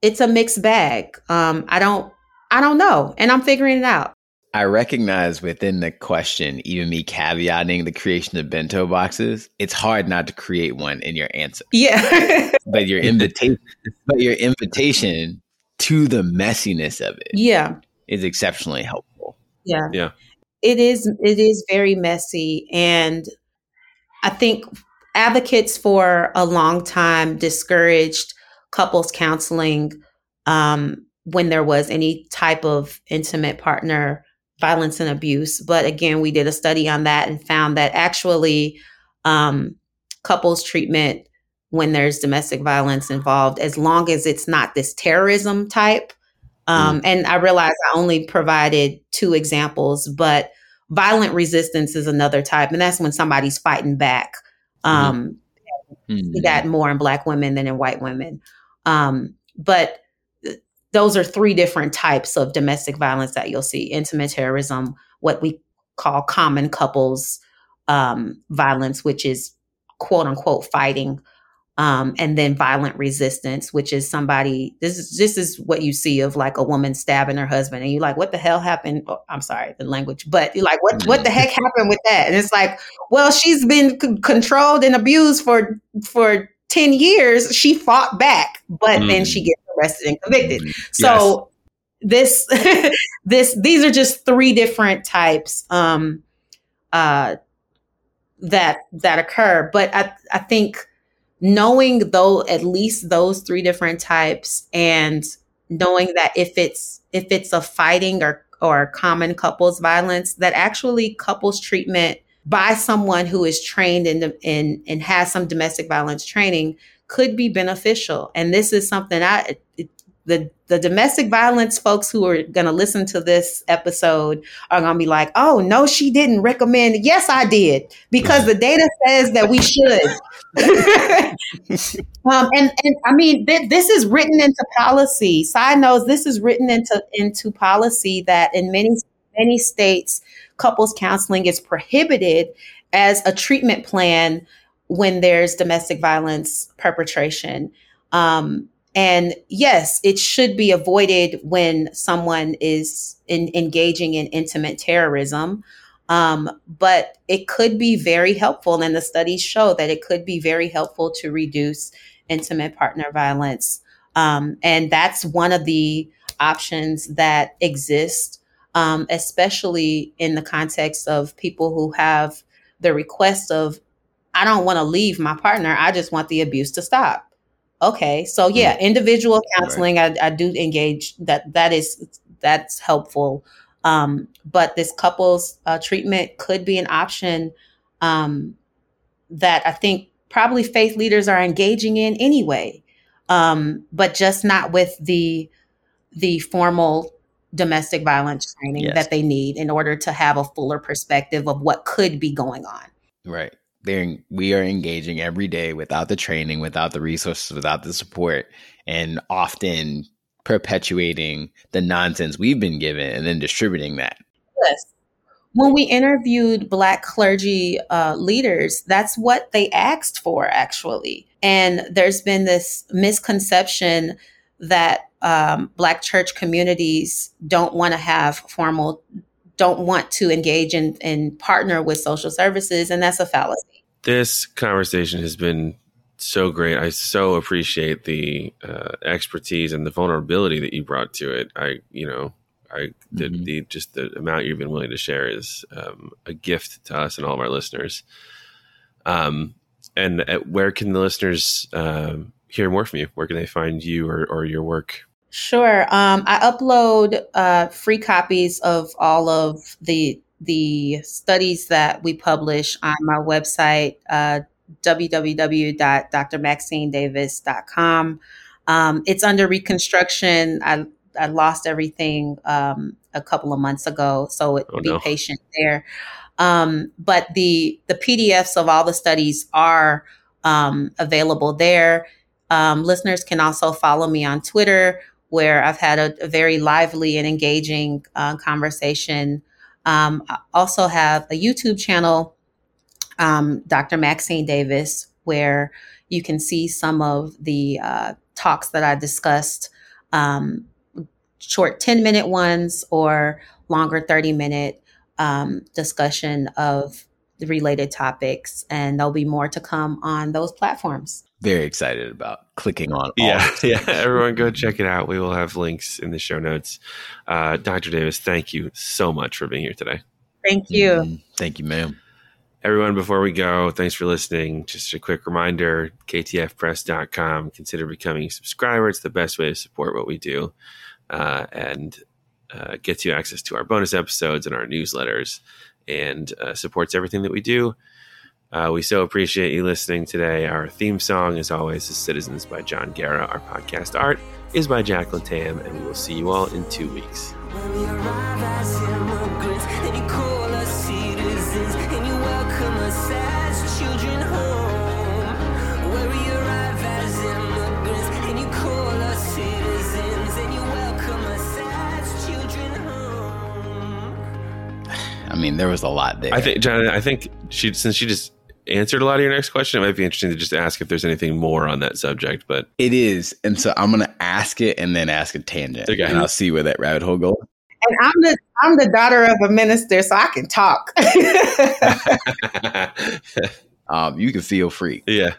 It's a mixed bag. Um, I don't I don't know, and I'm figuring it out. I recognize within the question, even me caveating the creation of bento boxes, it's hard not to create one in your answer. Yeah. <laughs> but your invitation <laughs> but your invitation to the messiness of it. Yeah is exceptionally helpful. Yeah. Yeah. It is it is very messy and I think advocates for a long time discouraged couples counseling um, when there was any type of intimate partner violence and abuse. But again, we did a study on that and found that actually um, couples treatment when there's domestic violence involved, as long as it's not this terrorism type, um, mm. And I realize I only provided two examples, but violent resistance is another type, and that's when somebody's fighting back. Mm-hmm. Um, mm-hmm. See that more in Black women than in white women. Um, but those are three different types of domestic violence that you'll see: intimate terrorism, what we call common couples um, violence, which is quote unquote fighting um, and then violent resistance, which is somebody. This is this is what you see of like a woman stabbing her husband, and you're like, "What the hell happened?" Oh, I'm sorry, the language, but you're like, "What what the heck happened with that?" And it's like, well, she's been c- controlled and abused for for ten years. She fought back, but mm. then she mm. gets arrested and convicted. Mm. So yes. this <laughs> this these are just three different types um, uh, that that occur, but I I think knowing though at least those three different types and knowing that if it's if it's a fighting or or common couples violence that actually couples treatment by someone who is trained in the, in and has some domestic violence training could be beneficial and this is something i it, the the domestic violence folks who are going to listen to this episode are going to be like, "Oh, no she didn't recommend." Yes, I did because the data says that we should. <laughs> um, and and I mean, th- this is written into policy. Side notes: this is written into into policy that in many many states, couples counseling is prohibited as a treatment plan when there's domestic violence perpetration. Um, and yes, it should be avoided when someone is in, engaging in intimate terrorism. Um, but it could be very helpful. And the studies show that it could be very helpful to reduce intimate partner violence. Um, and that's one of the options that exist, um, especially in the context of people who have the request of, I don't want to leave my partner, I just want the abuse to stop Okay, so yeah, individual counseling, right. I, I do engage that. That is that's helpful. Um, but this couples uh, treatment could be an option um, that I think probably faith leaders are engaging in anyway, um, but just not with the the formal domestic violence training yes. that they need in order to have a fuller perspective of what could be going on. Right they're we are engaging every day without the training, without the resources, without the support, and often perpetuating the nonsense we've been given and then distributing that. Yes. When we interviewed Black clergy uh, leaders, that's what they asked for, actually. And there's been this misconception that um, Black church communities don't want to have formal don't want to engage in and partner with social services, and that's a fallacy. This conversation has been so great. I so appreciate the uh, expertise and the vulnerability that you brought to it. I, you know, I the, mm-hmm. the just the amount you've been willing to share is um, a gift to us and all of our listeners. Um, and at, where can the listeners uh, hear more from you? Where can they find you or, or your work? Sure. Um, I upload uh, free copies of all of the the studies that we publish on my website, uh, www.drmaxinedavis.com. Um, it's under reconstruction. I, I lost everything um, a couple of months ago, so it, oh, be no. patient there. Um, but the the PDFs of all the studies are um, available there. Um, listeners can also follow me on Twitter, where I've had a, a very lively and engaging uh, conversation. Um, I also have a YouTube channel um, Dr. Maxine Davis, where you can see some of the uh, talks that I discussed, um, short 10 minute ones or longer 30 minute um, discussion of related topics. And there'll be more to come on those platforms. Very excited about clicking on. yeah, <laughs> yeah. Everyone, go check it out. We will have links in the show notes. Uh, Dr. Davis, thank you so much for being here today. Thank you. Mm, thank you, ma'am. Everyone, before we go, thanks for listening. Just a quick reminder ktfpress.com. Consider becoming a subscriber. It's the best way to support what we do uh, and uh, gets you access to our bonus episodes and our newsletters and uh, supports everything that we do. Uh, we so appreciate you listening today. Our theme song, as always, is Citizens by Jon Guerra. Our podcast art is by Jacqueline Tam, and we will see you all in two weeks. I mean, there was a lot there. I think, John, I think she, since she just answered a lot of your next question, it might be interesting to just ask if there's anything more on that subject. But it is, and so I'm going to ask it and then ask a tangent, okay. and I'll see where that rabbit hole goes. And I'm the I'm the daughter of a minister, so I can talk. <laughs> <laughs> um, you can feel free. Yeah.